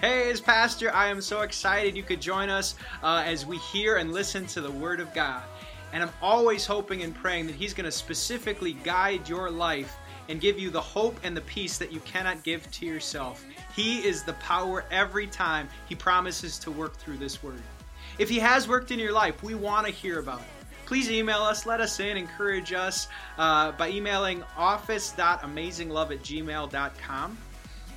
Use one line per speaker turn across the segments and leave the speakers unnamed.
Hey, as pastor, I am so excited you could join us uh, as we hear and listen to the Word of God. And I'm always hoping and praying that He's going to specifically guide your life and give you the hope and the peace that you cannot give to yourself. He is the power every time He promises to work through this Word. If He has worked in your life, we want to hear about it. Please email us, let us in, encourage us uh, by emailing office.amazinglove at gmail.com.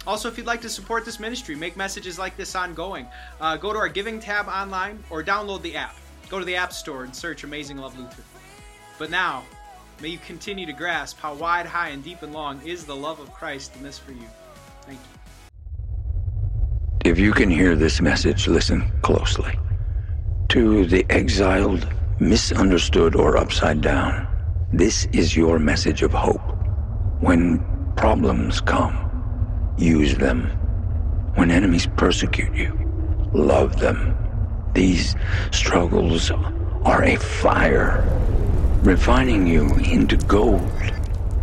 Also, if you'd like to support this ministry, make messages like this ongoing, uh, go to our giving tab online or download the app. Go to the App Store and search Amazing Love Luther. But now, may you continue to grasp how wide, high, and deep and long is the love of Christ in this for you. Thank you.
If you can hear this message, listen closely. To the exiled, misunderstood, or upside down, this is your message of hope. When problems come, use them. When enemies persecute you, love them. These struggles are a fire, refining you into gold.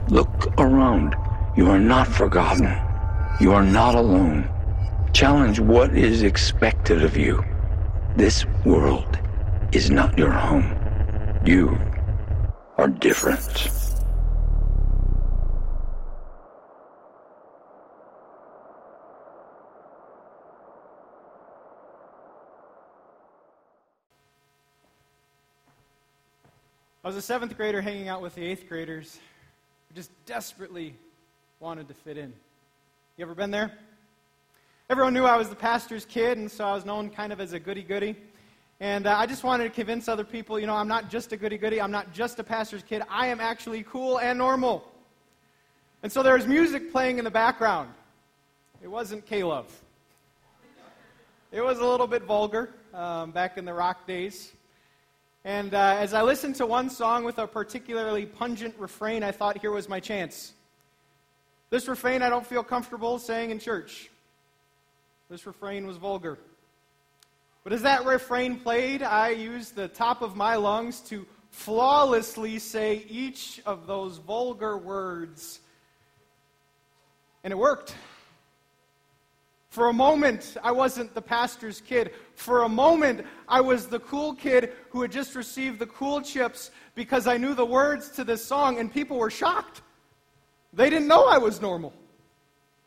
Look around. You are not forgotten. You are not alone. Challenge what is expected of you. This world is not your home. You are different.
I was a seventh grader hanging out with the eighth graders who just desperately wanted to fit in. You ever been there? Everyone knew I was the pastor's kid, and so I was known kind of as a goody goody. And uh, I just wanted to convince other people, you know, I'm not just a goody goody, I'm not just a pastor's kid, I am actually cool and normal. And so there was music playing in the background. It wasn't K-Love. It was a little bit vulgar um, back in the rock days. And uh, as I listened to one song with a particularly pungent refrain, I thought here was my chance. This refrain I don't feel comfortable saying in church. This refrain was vulgar. But as that refrain played, I used the top of my lungs to flawlessly say each of those vulgar words. And it worked. For a moment, I wasn't the pastor's kid. For a moment, I was the cool kid who had just received the cool chips because I knew the words to this song, and people were shocked. They didn't know I was normal.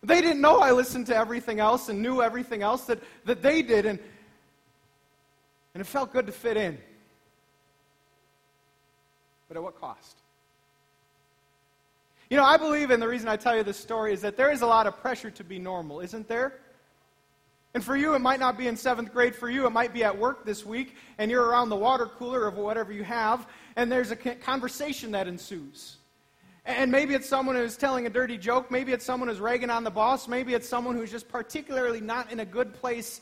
They didn't know I listened to everything else and knew everything else that, that they did, and, and it felt good to fit in. But at what cost? You know, I believe, and the reason I tell you this story is that there is a lot of pressure to be normal, isn't there? And for you, it might not be in seventh grade. For you, it might be at work this week, and you're around the water cooler of whatever you have, and there's a conversation that ensues. And maybe it's someone who's telling a dirty joke. Maybe it's someone who's ragging on the boss. Maybe it's someone who's just particularly not in a good place.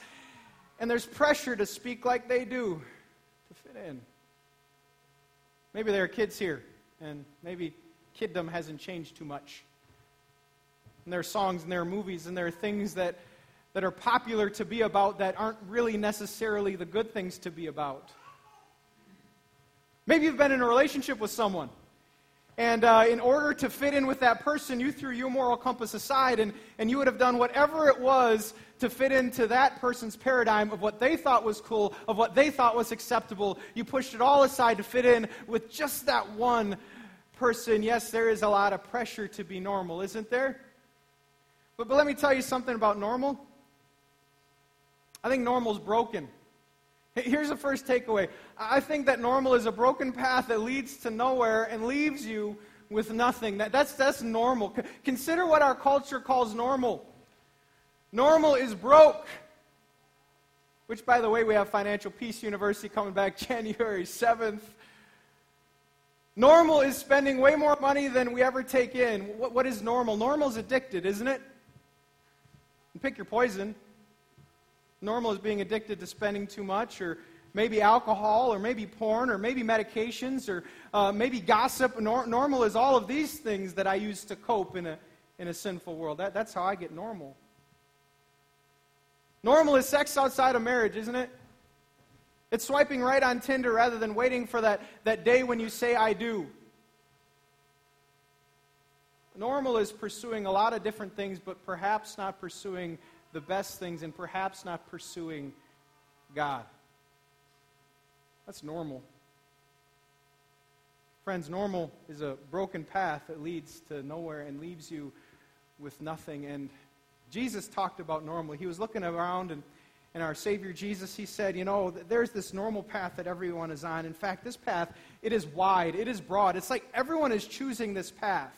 And there's pressure to speak like they do to fit in. Maybe there are kids here, and maybe kiddom hasn't changed too much. And there are songs and there are movies and there are things that that are popular to be about that aren't really necessarily the good things to be about. Maybe you've been in a relationship with someone. And uh, in order to fit in with that person, you threw your moral compass aside and, and you would have done whatever it was to fit into that person's paradigm of what they thought was cool, of what they thought was acceptable. You pushed it all aside to fit in with just that one person. Yes, there is a lot of pressure to be normal, isn't there? But, but let me tell you something about normal. I think normal is broken. Here's the first takeaway I think that normal is a broken path that leads to nowhere and leaves you with nothing. That, that's, that's normal. Consider what our culture calls normal. Normal is broke. Which, by the way, we have Financial Peace University coming back January 7th. Normal is spending way more money than we ever take in. what, what is normal? Normal is addicted, isn't it? pick your poison. Normal is being addicted to spending too much, or maybe alcohol, or maybe porn, or maybe medications, or uh, maybe gossip. Nor- normal is all of these things that I use to cope in a, in a sinful world. That, that's how I get normal. Normal is sex outside of marriage, isn't it? It's swiping right on Tinder rather than waiting for that, that day when you say, I do. Normal is pursuing a lot of different things, but perhaps not pursuing the best things and perhaps not pursuing God. That's normal. Friends, normal is a broken path that leads to nowhere and leaves you with nothing. And Jesus talked about normal. He was looking around, and, and our Savior Jesus, he said, You know, there's this normal path that everyone is on. In fact, this path, it is wide, it is broad. It's like everyone is choosing this path.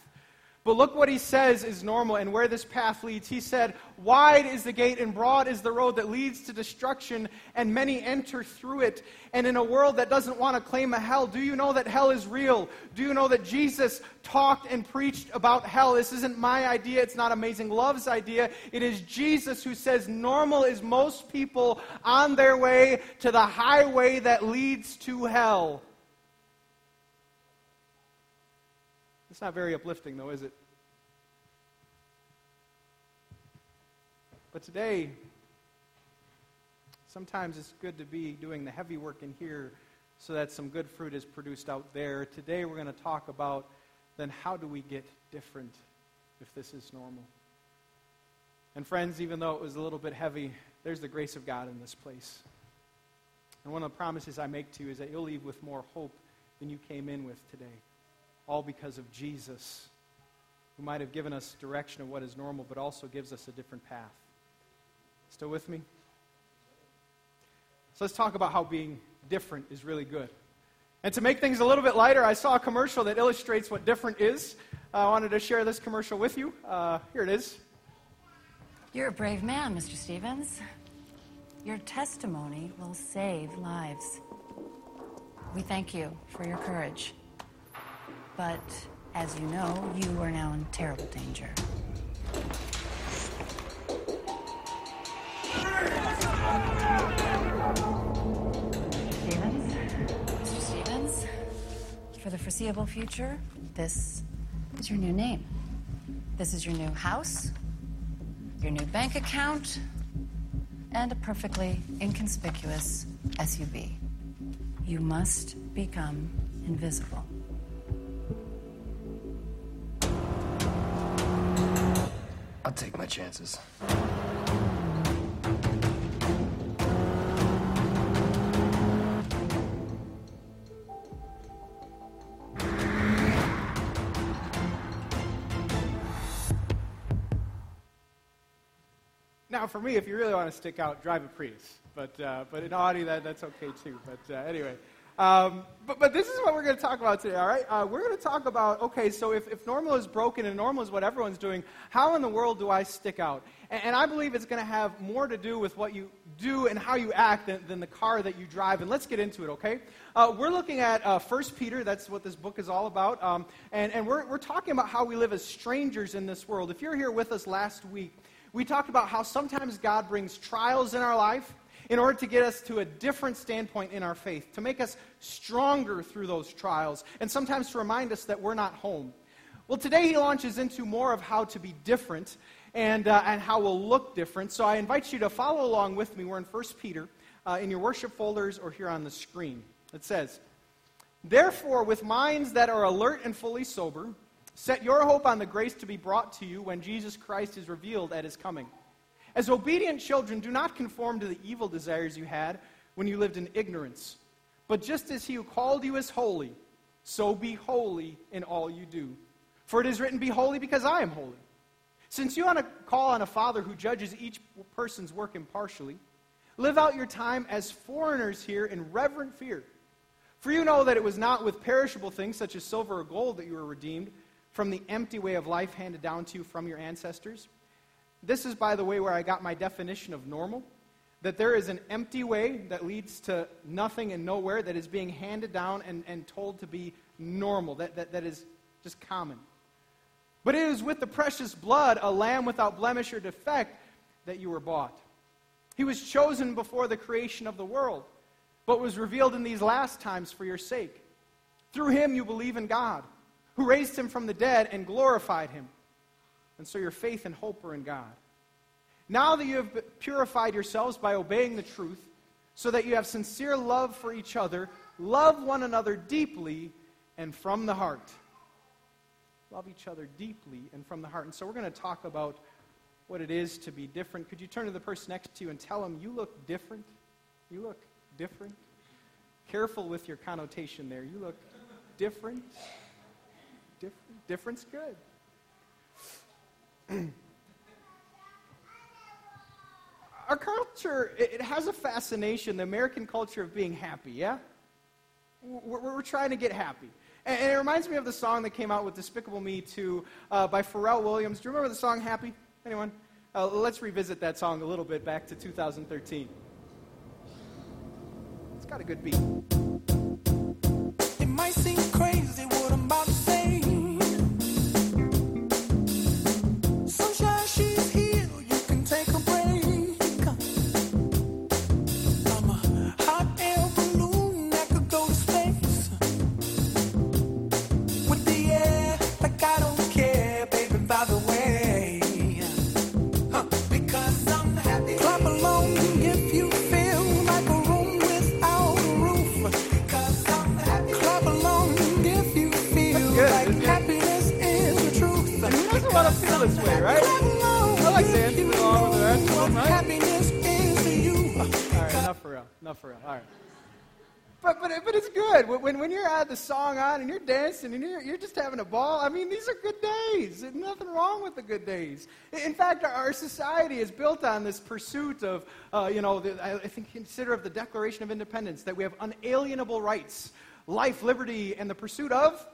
But look what he says is normal and where this path leads. He said, Wide is the gate and broad is the road that leads to destruction, and many enter through it. And in a world that doesn't want to claim a hell, do you know that hell is real? Do you know that Jesus talked and preached about hell? This isn't my idea, it's not Amazing Love's idea. It is Jesus who says normal is most people on their way to the highway that leads to hell. It's not very uplifting, though, is it? But today, sometimes it's good to be doing the heavy work in here so that some good fruit is produced out there. Today, we're going to talk about then how do we get different if this is normal? And, friends, even though it was a little bit heavy, there's the grace of God in this place. And one of the promises I make to you is that you'll leave with more hope than you came in with today all because of Jesus, who might have given us direction of what is normal, but also gives us a different path. Still with me? So let's talk about how being different is really good. And to make things a little bit lighter, I saw a commercial that illustrates what different is. Uh, I wanted to share this commercial with you. Uh, here it is.
You're a brave man, Mr. Stevens. Your testimony will save lives. We thank you for your courage. But as you know, you are now in terrible danger. Stevens? Mr. Stevens? For the foreseeable future, this is your new name. This is your new house, your new bank account, and a perfectly inconspicuous SUV. You must become invisible.
I'll take my chances.
Now, for me, if you really want to stick out, drive a Prius. But, uh, but in Audi, that, that's okay too. But uh, anyway. Um, but, but this is what we're going to talk about today, all right? Uh, we're going to talk about, okay, so if, if normal is broken and normal is what everyone's doing, how in the world do I stick out? And, and I believe it's going to have more to do with what you do and how you act than, than the car that you drive. And let's get into it, okay? Uh, we're looking at uh, 1 Peter. That's what this book is all about. Um, and and we're, we're talking about how we live as strangers in this world. If you're here with us last week, we talked about how sometimes God brings trials in our life in order to get us to a different standpoint in our faith, to make us stronger through those trials, and sometimes to remind us that we're not home. Well, today he launches into more of how to be different and, uh, and how we'll look different. So I invite you to follow along with me. We're in 1 Peter uh, in your worship folders or here on the screen. It says, Therefore, with minds that are alert and fully sober, set your hope on the grace to be brought to you when Jesus Christ is revealed at his coming. As obedient children, do not conform to the evil desires you had when you lived in ignorance. But just as he who called you is holy, so be holy in all you do. For it is written, Be holy because I am holy. Since you call on a father who judges each person's work impartially, live out your time as foreigners here in reverent fear. For you know that it was not with perishable things such as silver or gold that you were redeemed from the empty way of life handed down to you from your ancestors this is, by the way, where I got my definition of normal. That there is an empty way that leads to nothing and nowhere that is being handed down and, and told to be normal, that, that, that is just common. But it is with the precious blood, a lamb without blemish or defect, that you were bought. He was chosen before the creation of the world, but was revealed in these last times for your sake. Through him you believe in God, who raised him from the dead and glorified him and so your faith and hope are in God. Now that you have purified yourselves by obeying the truth, so that you have sincere love for each other, love one another deeply and from the heart. Love each other deeply and from the heart. And so we're going to talk about what it is to be different, could you turn to the person next to you and tell them, You look different? You look different? Careful with your connotation there. You look different. Different. Different's good. Our culture, it has a fascination, the American culture of being happy, yeah? We're, trying to get happy. And, and, it reminds me of the song that came out with Despicable Me 2 uh, by Pharrell Williams. Do you remember the song Happy? Anyone? Uh, let's revisit that song a little bit back to 2013. It's got a good beat.
It might seem
But, but, it's good. When- When, you're the song on and you're dancing and you're, you're just having a ball, I mean, these are good days. There's nothing wrong with the good days. In fact, our, our society is built on this pursuit of, uh, you know, the, I, I think consider of the Declaration of Independence, that we have unalienable rights, life, liberty, and the pursuit of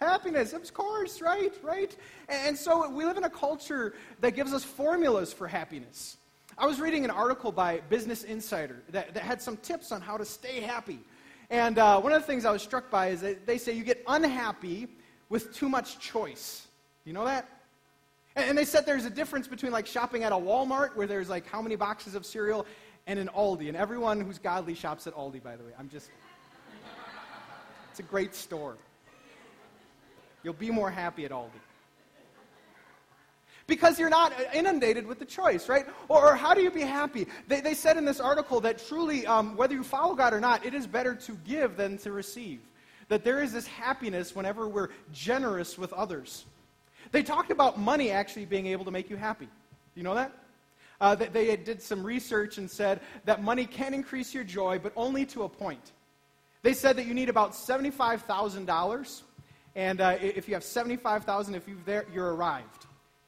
Happiness, of course, right, right? And so we live in a culture that gives us formulas for happiness. I was reading an article by Business Insider that, that had some tips on how to stay happy. And uh, one of the things I was struck by is that they say you get unhappy with too much choice. Do you know that? And, and they said there's a difference between like shopping at a Walmart, where there's like how many boxes of cereal, and an Aldi. And everyone who's godly shops at Aldi, by the way. I'm just. It's a great store. You'll be more happy at Aldi. Because you're not inundated with the choice, right? Or, or how do you be happy? They, they said in this article that truly, um, whether you follow God or not, it is better to give than to receive. That there is this happiness whenever we're generous with others. They talked about money actually being able to make you happy. You know that? Uh, that they did some research and said that money can increase your joy, but only to a point. They said that you need about $75,000, and uh, if you have 75,000, if you've there, you're arrived.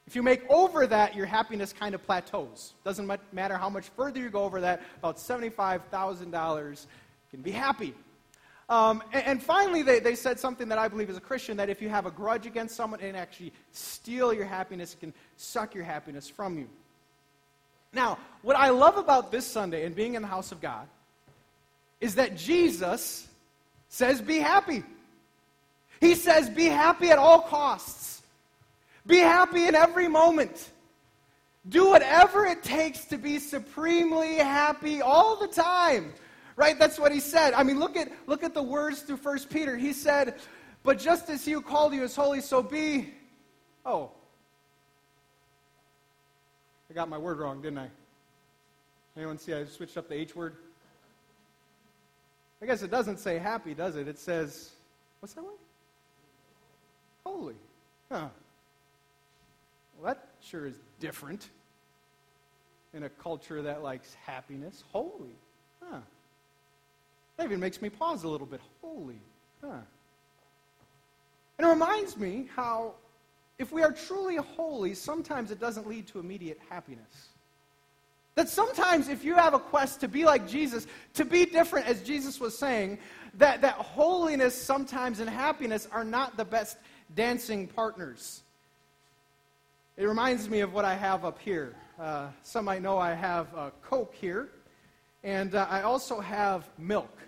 If you make over that, your happiness kind of plateaus. Doesn't matter how much further you go over that, about $75,000 can be happy. Um, and, and finally, they, they said something that I believe as a Christian that if you have a grudge against someone, it actually steal your happiness, it can suck your happiness from you. Now, what I love about this Sunday and being in the house of God is that Jesus says, Be happy. He says, Be happy at all costs. Be happy in every moment. Do whatever it takes to be supremely happy all the time. Right? That's what he said. I mean, look at, look at the words through 1 Peter. He said, But just as he who called you is holy, so be. Oh. I got my word wrong, didn't I? Anyone see I switched up the H word? I guess it doesn't say happy, does it? It says, what's that word? Holy. Huh. Well, that sure is different in a culture that likes happiness. Holy. Huh. That even makes me pause a little bit. Holy. Huh. And it reminds me how, if we are truly holy, sometimes it doesn't lead to immediate happiness. That sometimes, if you have a quest to be like Jesus, to be different, as Jesus was saying, that, that holiness sometimes and happiness are not the best dancing partners. It reminds me of what I have up here. Uh, some might know I have Coke here, and uh, I also have milk.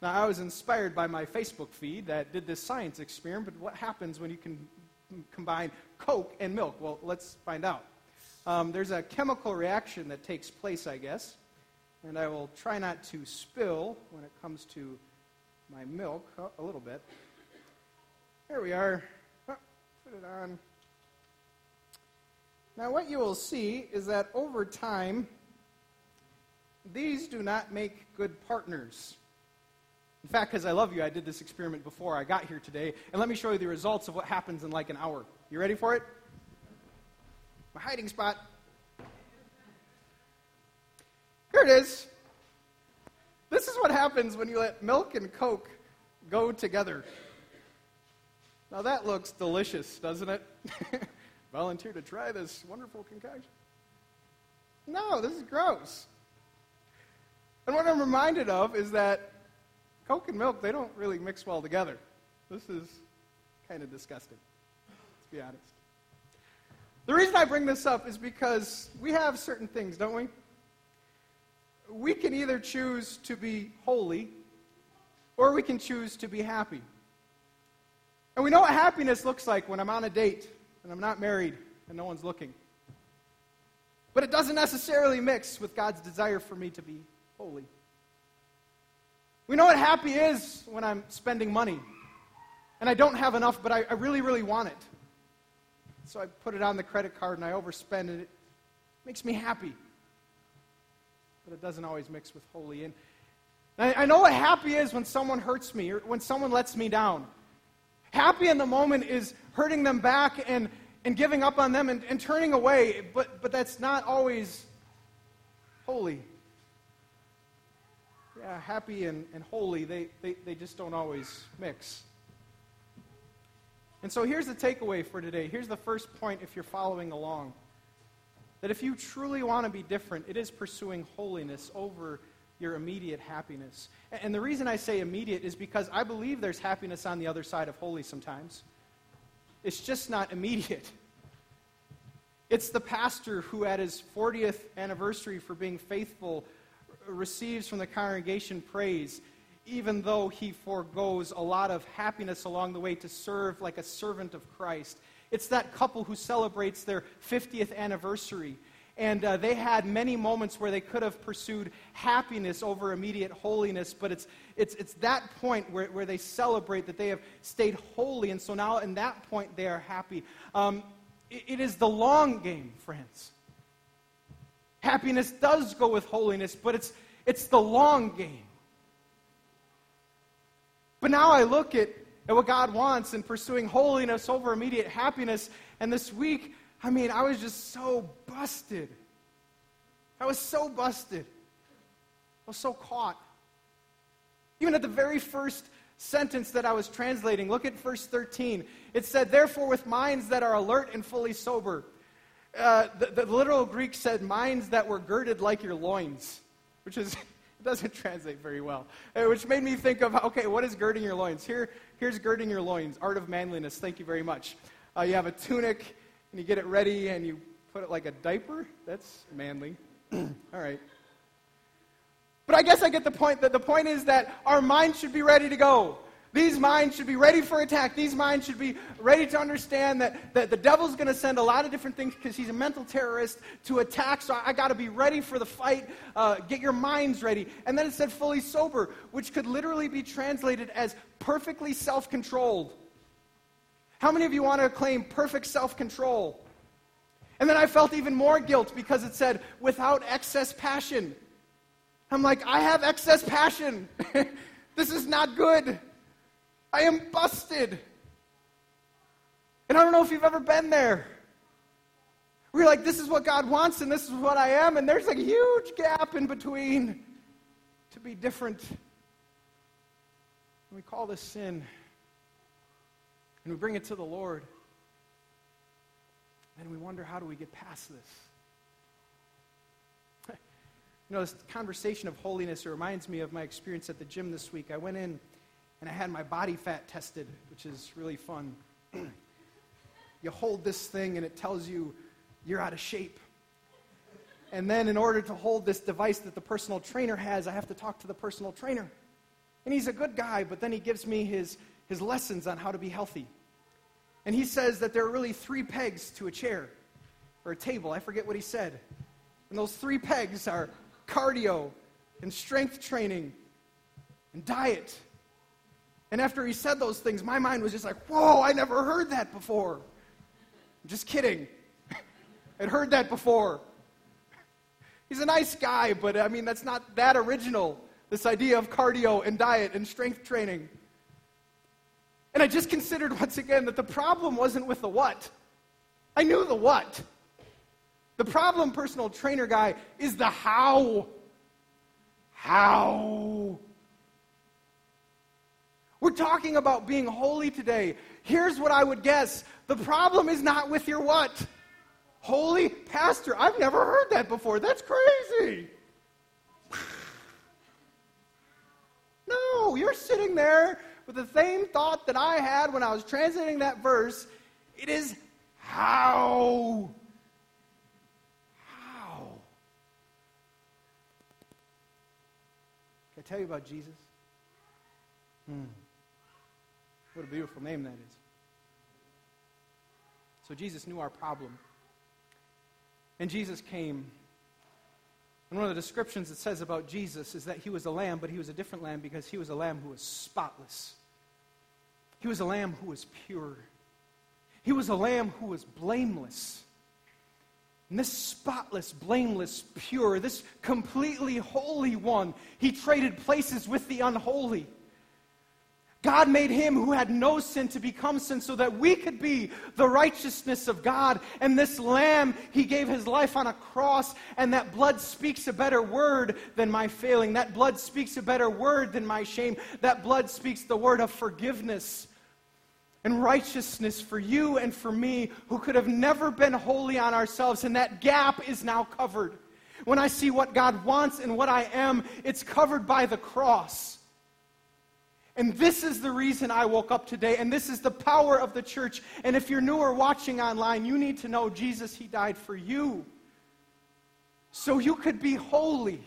Now, I was inspired by my Facebook feed that did this science experiment, but what happens when you can combine Coke and milk? Well, let's find out. Um, there's a chemical reaction that takes place, I guess, and I will try not to spill when it comes to my milk oh, a little bit. There we are. Oh, put it on. Now, what you will see is that over time, these do not make good partners. In fact, because I love you, I did this experiment before I got here today, and let me show you the results of what happens in like an hour. You ready for it? my hiding spot. Here it is. This is what happens when you let milk and Coke go together. Now that looks delicious, doesn't it? Volunteer to try this wonderful concoction. No, this is gross. And what I'm reminded of is that Coke and milk, they don't really mix well together. This is kind of disgusting, let's be honest. The reason I bring this up is because we have certain things, don't we? We can either choose to be holy or we can choose to be happy. And we know what happiness looks like when I'm on a date and I'm not married and no one's looking. But it doesn't necessarily mix with God's desire for me to be holy. We know what happy is when I'm spending money and I don't have enough, but I, I really, really want it. So I put it on the credit card and I overspend, and it makes me happy. But it doesn't always mix with holy. And I, I know what happy is when someone hurts me or when someone lets me down. Happy in the moment is hurting them back and, and giving up on them and, and turning away, but, but that's not always holy. Yeah, happy and, and holy, they, they, they just don't always mix. And so here's the takeaway for today. Here's the first point if you're following along. That if you truly want to be different, it is pursuing holiness over your immediate happiness. And the reason I say immediate is because I believe there's happiness on the other side of holy sometimes. It's just not immediate. It's the pastor who, at his 40th anniversary for being faithful, receives from the congregation praise, even though he foregoes a lot of happiness along the way to serve like a servant of Christ. It's that couple who celebrates their 50th anniversary. And uh, they had many moments where they could have pursued happiness over immediate holiness, but it's, it's, it's that point where, where they celebrate that they have stayed holy. And so now, in that point, they are happy. Um, it, it is the long game, friends. Happiness does go with holiness, but it's, it's the long game. But now I look at, at what God wants in pursuing holiness over immediate happiness. And this week, I mean, I was just so busted. I was so busted. I was so caught. Even at the very first sentence that I was translating, look at verse 13. It said, Therefore, with minds that are alert and fully sober. Uh, the, the literal Greek said, minds that were girded like your loins, which is it doesn't translate very well. Uh, which made me think of, okay, what is girding your loins? Here, here's girding your loins, art of manliness. Thank you very much. Uh, you have a tunic, and you get it ready, and you put it like a diaper. That's manly. All right. But I guess I get the point that the point is that our minds should be ready to go. These minds should be ready for attack. These minds should be ready to understand that, that the devil's going to send a lot of different things because he's a mental terrorist to attack. So I, I got to be ready for the fight. Uh, get your minds ready. And then it said fully sober, which could literally be translated as perfectly self controlled. How many of you want to claim perfect self control? And then I felt even more guilt because it said without excess passion. I'm like, I have excess passion. this is not good. I am busted. And I don't know if you've ever been there. We're like, this is what God wants and this is what I am, and there's a huge gap in between to be different. And we call this sin. And we bring it to the Lord. And we wonder, how do we get past this? You know, this conversation of holiness it reminds me of my experience at the gym this week. I went in and I had my body fat tested, which is really fun. you hold this thing and it tells you you're out of shape. And then, in order to hold this device that the personal trainer has, I have to talk to the personal trainer. And he's a good guy, but then he gives me his, his lessons on how to be healthy. And he says that there are really three pegs to a chair or a table. I forget what he said. And those three pegs are cardio and strength training and diet and after he said those things, my mind was just like, whoa, I never heard that before. I'm just kidding. I'd heard that before. He's a nice guy, but I mean, that's not that original, this idea of cardio and diet and strength training. And I just considered once again that the problem wasn't with the what. I knew the what. The problem, personal trainer guy, is the how. How? We're talking about being holy today. Here's what I would guess the problem is not with your what? Holy pastor. I've never heard that before. That's crazy. No, you're sitting there with the same thought that I had when I was translating that verse. It is how. How? Can I tell you about Jesus? Hmm. What a beautiful name that is. So Jesus knew our problem. And Jesus came and one of the descriptions it says about Jesus is that he was a lamb, but he was a different lamb because he was a lamb who was spotless. He was a lamb who was pure. He was a lamb who was blameless. And this spotless, blameless, pure, this completely holy one, he traded places with the unholy. God made him who had no sin to become sin so that we could be the righteousness of God. And this lamb, he gave his life on a cross, and that blood speaks a better word than my failing. That blood speaks a better word than my shame. That blood speaks the word of forgiveness and righteousness for you and for me who could have never been holy on ourselves. And that gap is now covered. When I see what God wants and what I am, it's covered by the cross. And this is the reason I woke up today, and this is the power of the church. And if you're new or watching online, you need to know Jesus, He died for you. So you could be holy.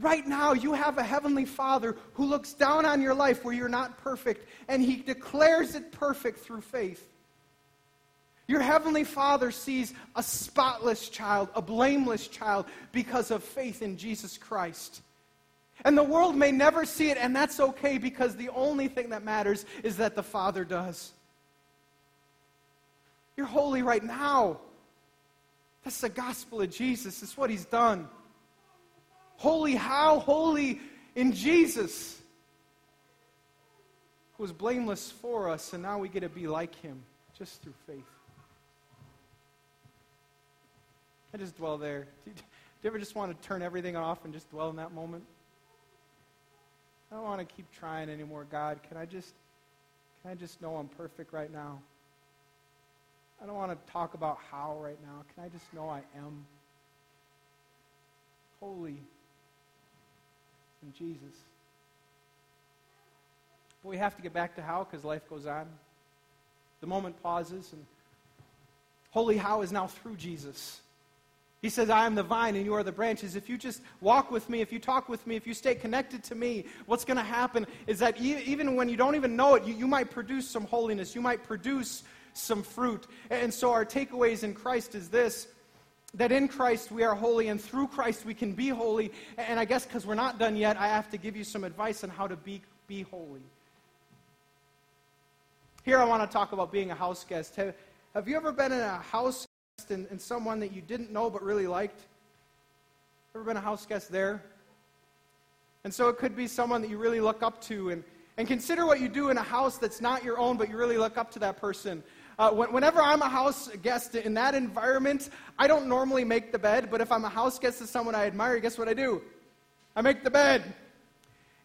Right now, you have a heavenly Father who looks down on your life where you're not perfect, and He declares it perfect through faith. Your heavenly Father sees a spotless child, a blameless child, because of faith in Jesus Christ. And the world may never see it, and that's okay because the only thing that matters is that the Father does. You're holy right now. That's the gospel of Jesus. It's what he's done. Holy how? Holy in Jesus, who was blameless for us, and now we get to be like him just through faith. I just dwell there. Do you ever just want to turn everything off and just dwell in that moment? I don't want to keep trying anymore, God. Can I just can I just know I'm perfect right now? I don't want to talk about how right now. Can I just know I am holy in Jesus? But we have to get back to how because life goes on. The moment pauses, and holy how is now through Jesus. He says, I am the vine and you are the branches. If you just walk with me, if you talk with me, if you stay connected to me, what's going to happen is that even when you don't even know it, you, you might produce some holiness. You might produce some fruit. And so our takeaways in Christ is this that in Christ we are holy, and through Christ we can be holy. And I guess because we're not done yet, I have to give you some advice on how to be, be holy. Here I want to talk about being a house guest. Have, have you ever been in a house in, in someone that you didn't know but really liked? Ever been a house guest there? And so it could be someone that you really look up to. And, and consider what you do in a house that's not your own, but you really look up to that person. Uh, whenever I'm a house guest in that environment, I don't normally make the bed, but if I'm a house guest to someone I admire, guess what I do? I make the bed.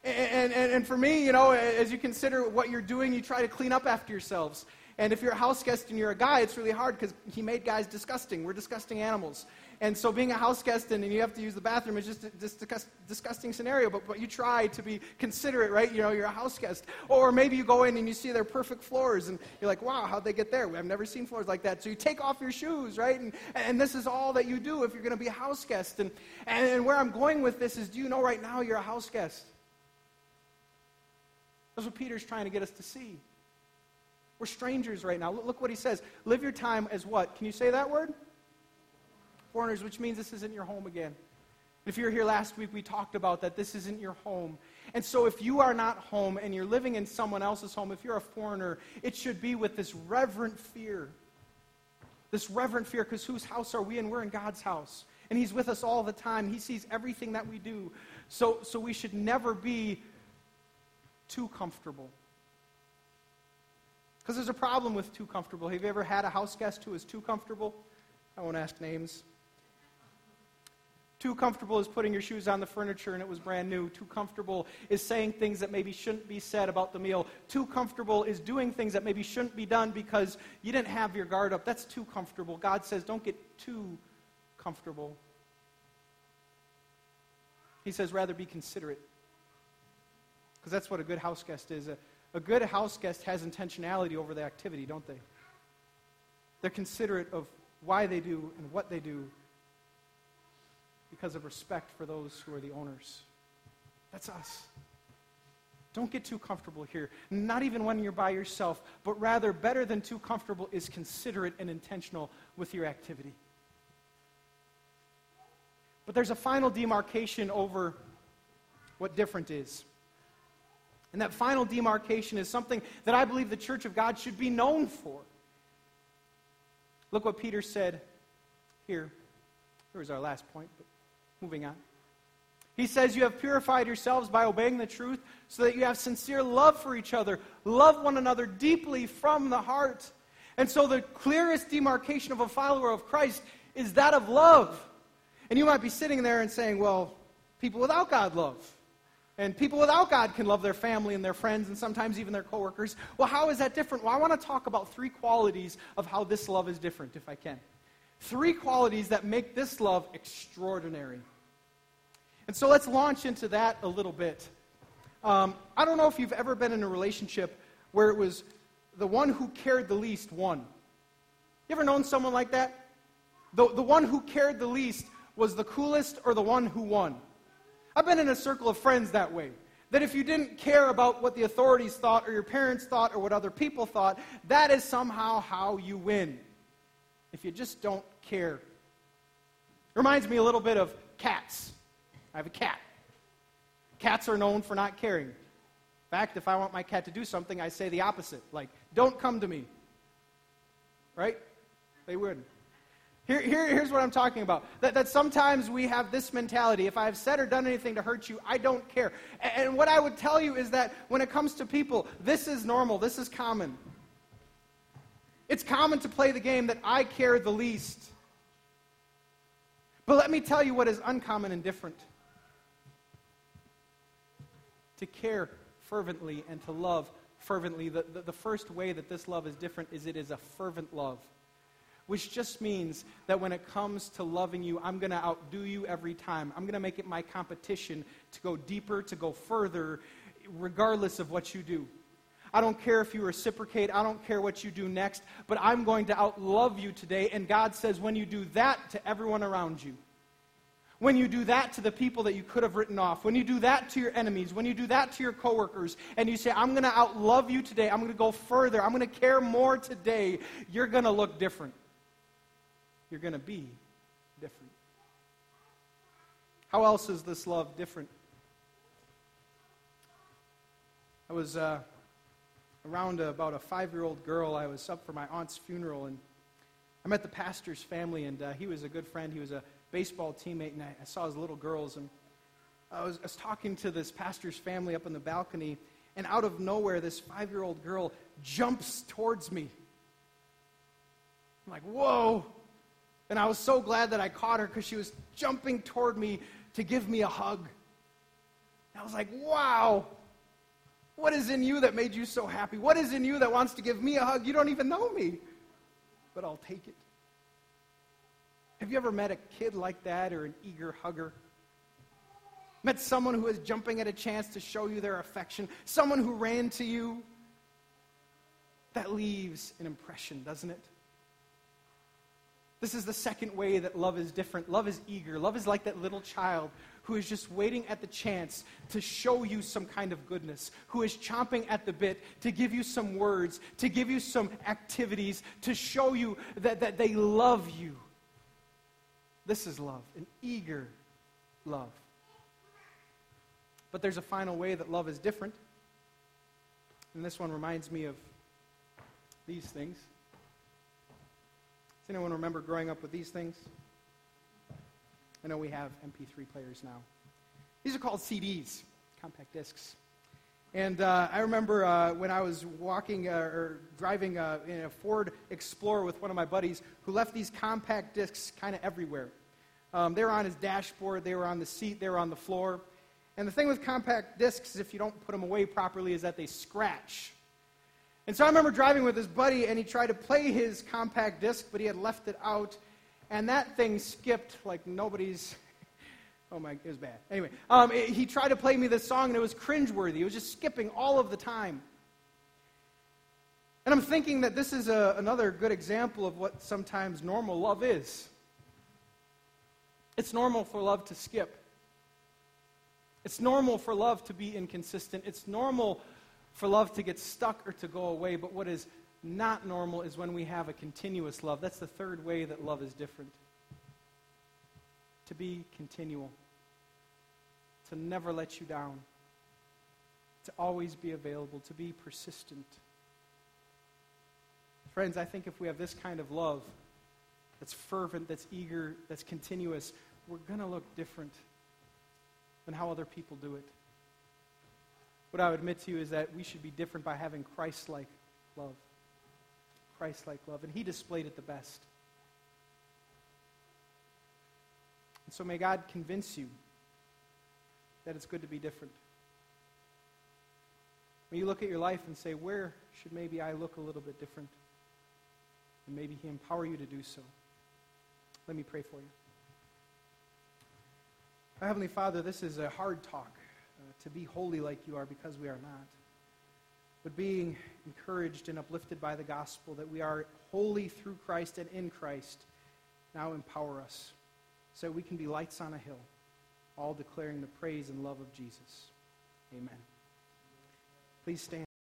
And, and, and for me, you know, as you consider what you're doing, you try to clean up after yourselves. And if you're a house guest and you're a guy, it's really hard because he made guys disgusting. We're disgusting animals. And so being a house guest and, and you have to use the bathroom is just a just disgusting scenario, but, but you try to be considerate, right? You know, you're a house guest. Or maybe you go in and you see their perfect floors and you're like, wow, how'd they get there? I've never seen floors like that. So you take off your shoes, right? And, and this is all that you do if you're going to be a house guest. And, and, and where I'm going with this is do you know right now you're a house guest? That's what Peter's trying to get us to see. We're strangers right now. Look what he says. Live your time as what? Can you say that word? Foreigners, which means this isn't your home again. If you were here last week, we talked about that this isn't your home. And so, if you are not home and you're living in someone else's home, if you're a foreigner, it should be with this reverent fear. This reverent fear, because whose house are we in? We're in God's house. And He's with us all the time. He sees everything that we do. So, so we should never be too comfortable. Because there's a problem with too comfortable. Have you ever had a house guest who is too comfortable? I won't ask names. Too comfortable is putting your shoes on the furniture and it was brand new. Too comfortable is saying things that maybe shouldn't be said about the meal. Too comfortable is doing things that maybe shouldn't be done because you didn't have your guard up. That's too comfortable. God says, don't get too comfortable. He says, rather be considerate. Because that's what a good house guest is. A good house guest has intentionality over the activity, don't they? They're considerate of why they do and what they do because of respect for those who are the owners. That's us. Don't get too comfortable here. Not even when you're by yourself, but rather, better than too comfortable is considerate and intentional with your activity. But there's a final demarcation over what different is. And that final demarcation is something that I believe the church of God should be known for. Look what Peter said here. Here was our last point, but moving on. He says, You have purified yourselves by obeying the truth, so that you have sincere love for each other. Love one another deeply from the heart. And so, the clearest demarcation of a follower of Christ is that of love. And you might be sitting there and saying, Well, people without God love. And people without God can love their family and their friends and sometimes even their coworkers. Well, how is that different? Well, I want to talk about three qualities of how this love is different, if I can. Three qualities that make this love extraordinary. And so let's launch into that a little bit. Um, I don't know if you've ever been in a relationship where it was the one who cared the least won. You ever known someone like that? The, the one who cared the least was the coolest or the one who won. I've been in a circle of friends that way. That if you didn't care about what the authorities thought or your parents thought or what other people thought, that is somehow how you win. If you just don't care. It Reminds me a little bit of cats. I have a cat. Cats are known for not caring. In fact, if I want my cat to do something, I say the opposite. Like, don't come to me. Right? They would. Here, here, here's what I'm talking about. That, that sometimes we have this mentality. If I have said or done anything to hurt you, I don't care. And, and what I would tell you is that when it comes to people, this is normal. This is common. It's common to play the game that I care the least. But let me tell you what is uncommon and different. To care fervently and to love fervently. The, the, the first way that this love is different is it is a fervent love which just means that when it comes to loving you, I'm going to outdo you every time. I'm going to make it my competition to go deeper, to go further, regardless of what you do. I don't care if you reciprocate. I don't care what you do next, but I'm going to outlove you today. And God says, when you do that to everyone around you, when you do that to the people that you could have written off, when you do that to your enemies, when you do that to your coworkers, and you say, I'm going to outlove you today, I'm going to go further, I'm going to care more today, you're going to look different you're going to be different. How else is this love different? I was uh, around about a five year old girl. I was up for my aunt's funeral, and I met the pastor's family, and uh, he was a good friend. He was a baseball teammate, and I, I saw his little girls. And I was, I was talking to this pastor's family up on the balcony, and out of nowhere, this five year old girl jumps towards me. I'm like, whoa! And I was so glad that I caught her because she was jumping toward me to give me a hug. And I was like, wow, what is in you that made you so happy? What is in you that wants to give me a hug? You don't even know me, but I'll take it. Have you ever met a kid like that or an eager hugger? Met someone who is jumping at a chance to show you their affection? Someone who ran to you? That leaves an impression, doesn't it? This is the second way that love is different. Love is eager. Love is like that little child who is just waiting at the chance to show you some kind of goodness, who is chomping at the bit to give you some words, to give you some activities, to show you that, that they love you. This is love, an eager love. But there's a final way that love is different. And this one reminds me of these things. Does anyone remember growing up with these things? I know we have MP3 players now. These are called CDs, compact discs. And uh, I remember uh, when I was walking uh, or driving uh, in a Ford Explorer with one of my buddies who left these compact discs kind of everywhere. Um, they were on his dashboard, they were on the seat, they were on the floor. And the thing with compact discs, if you don't put them away properly, is that they scratch. And so I remember driving with his buddy, and he tried to play his compact disc, but he had left it out. And that thing skipped like nobody's Oh my, it was bad. Anyway, um, it, he tried to play me this song and it was cringeworthy. It was just skipping all of the time. And I'm thinking that this is a, another good example of what sometimes normal love is. It's normal for love to skip. It's normal for love to be inconsistent. It's normal for love to get stuck or to go away. But what is not normal is when we have a continuous love. That's the third way that love is different. To be continual to never let you down, to always be available, to be persistent. Friends, I think if we have this kind of love that's fervent, that's eager, that's continuous, we're going to look different than how other people do it. What I would admit to you is that we should be different by having Christ like love. Christ like love. And He displayed it the best. And so may God convince you that it's good to be different. When you look at your life and say, where should maybe I look a little bit different? And maybe He empower you to do so. Let me pray for you. Heavenly Father, this is a hard talk to be holy like you are because we are not. But being encouraged and uplifted by the gospel that we are holy through Christ and in Christ, now empower us so we can be lights on a hill all declaring the praise and love of Jesus. Amen. Please stand.